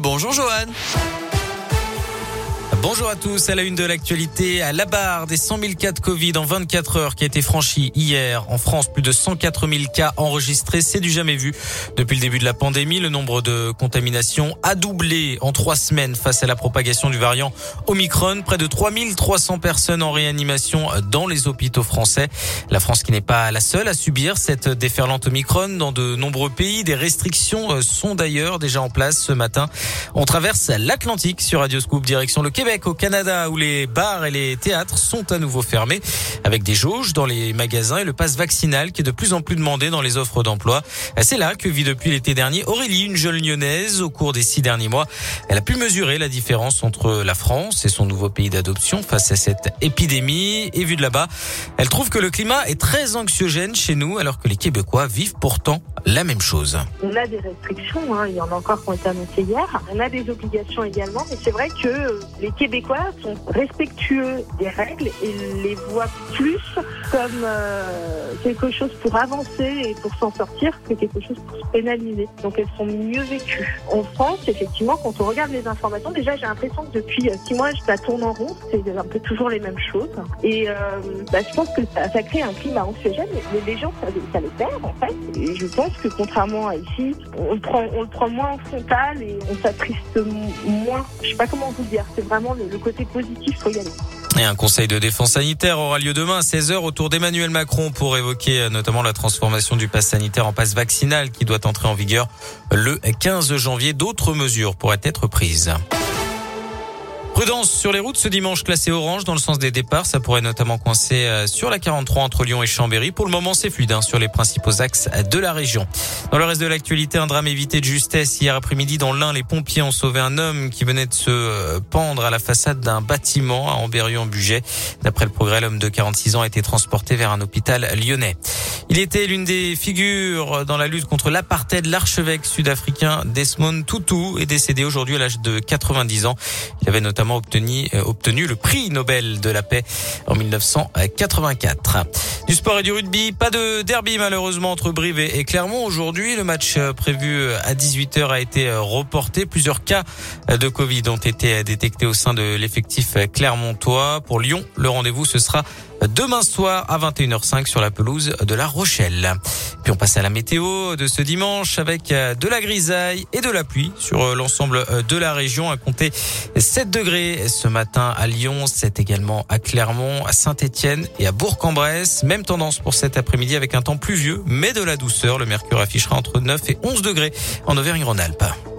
Bonjour Johan. Bonjour à tous. À la une de l'actualité, à la barre des 100 000 cas de Covid en 24 heures qui a été franchie hier en France, plus de 104 000 cas enregistrés. C'est du jamais vu. Depuis le début de la pandémie, le nombre de contaminations a doublé en trois semaines face à la propagation du variant Omicron. Près de 3 300 personnes en réanimation dans les hôpitaux français. La France qui n'est pas la seule à subir cette déferlante Omicron dans de nombreux pays. Des restrictions sont d'ailleurs déjà en place ce matin. On traverse l'Atlantique sur Radio Scoop direction le Québec au Canada, où les bars et les théâtres sont à nouveau fermés, avec des jauges dans les magasins et le pass vaccinal qui est de plus en plus demandé dans les offres d'emploi. C'est là que vit depuis l'été dernier Aurélie, une jeune lyonnaise. Au cours des six derniers mois, elle a pu mesurer la différence entre la France et son nouveau pays d'adoption face à cette épidémie. Et vu de là-bas, elle trouve que le climat est très anxiogène chez nous, alors que les Québécois vivent pourtant la même chose. On a des restrictions, hein. il y en a encore qui ont été annoncées hier. On a des obligations également, mais c'est vrai que les Québécois sont respectueux des règles et les voient plus comme euh, quelque chose pour avancer et pour s'en sortir que quelque chose pour se pénaliser. Donc elles sont mieux vécues. En France, effectivement, quand on regarde les informations, déjà j'ai l'impression que depuis euh, six mois, ça tourne en rond, c'est un peu toujours les mêmes choses. Et euh, bah, je pense que ça, ça, crée un climat anxiogène, mais les gens, ça, ça les perd en fait. Et je pense que contrairement à ici, on le prend, on le prend moins en frontal et on s'attriste moins. Je sais pas comment vous dire, c'est vraiment le, côté positif, faut y aller. Et un conseil de défense sanitaire aura lieu demain à 16h autour d'Emmanuel Macron pour évoquer euh, notamment la transformation du pass sanitaire en passe vaccinal qui doit entrer en vigueur le 15 janvier. D'autres mesures pourraient être prises. Prudence sur les routes ce dimanche classé orange dans le sens des départs. Ça pourrait notamment coincer euh, sur la 43 entre Lyon et Chambéry. Pour le moment, c'est fluide hein, sur les principaux axes de la région. Dans le reste de l'actualité, un drame évité de justesse. Hier après-midi, dans l'Ain, les pompiers ont sauvé un homme qui venait de se euh, pendre à la façade d'un bâtiment à Amberieu-en-Bugey. D'après le progrès, l'homme de 46 ans a été transporté vers un hôpital lyonnais. Il était l'une des figures dans la lutte contre l'apartheid. L'archevêque sud-africain Desmond Tutu est décédé aujourd'hui à l'âge de 90 ans. Il avait notamment obtenu, euh, obtenu le prix Nobel de la paix en 1984. Du sport et du rugby, pas de derby malheureusement entre Brive et Clermont aujourd'hui. Le match euh, prévu euh, à 18h a été reporté. Plusieurs cas de Covid ont été détectés au sein de l'effectif clermontois. Pour Lyon, le rendez-vous ce sera demain soir à 21h05 sur la pelouse de La Rochelle. Puis on passe à la météo de ce dimanche avec euh, de la grisaille et de la pluie sur euh, l'ensemble euh, de la région à compter 7 degrés ce matin à Lyon, 7 également à Clermont, à Saint-Étienne et à Bourg-en-Bresse. Même tendance pour cet après-midi avec un temps pluvieux mais de la douceur. Le mercure affichera entre 9 et 11 degrés en Auvergne-Rhône-Alpes.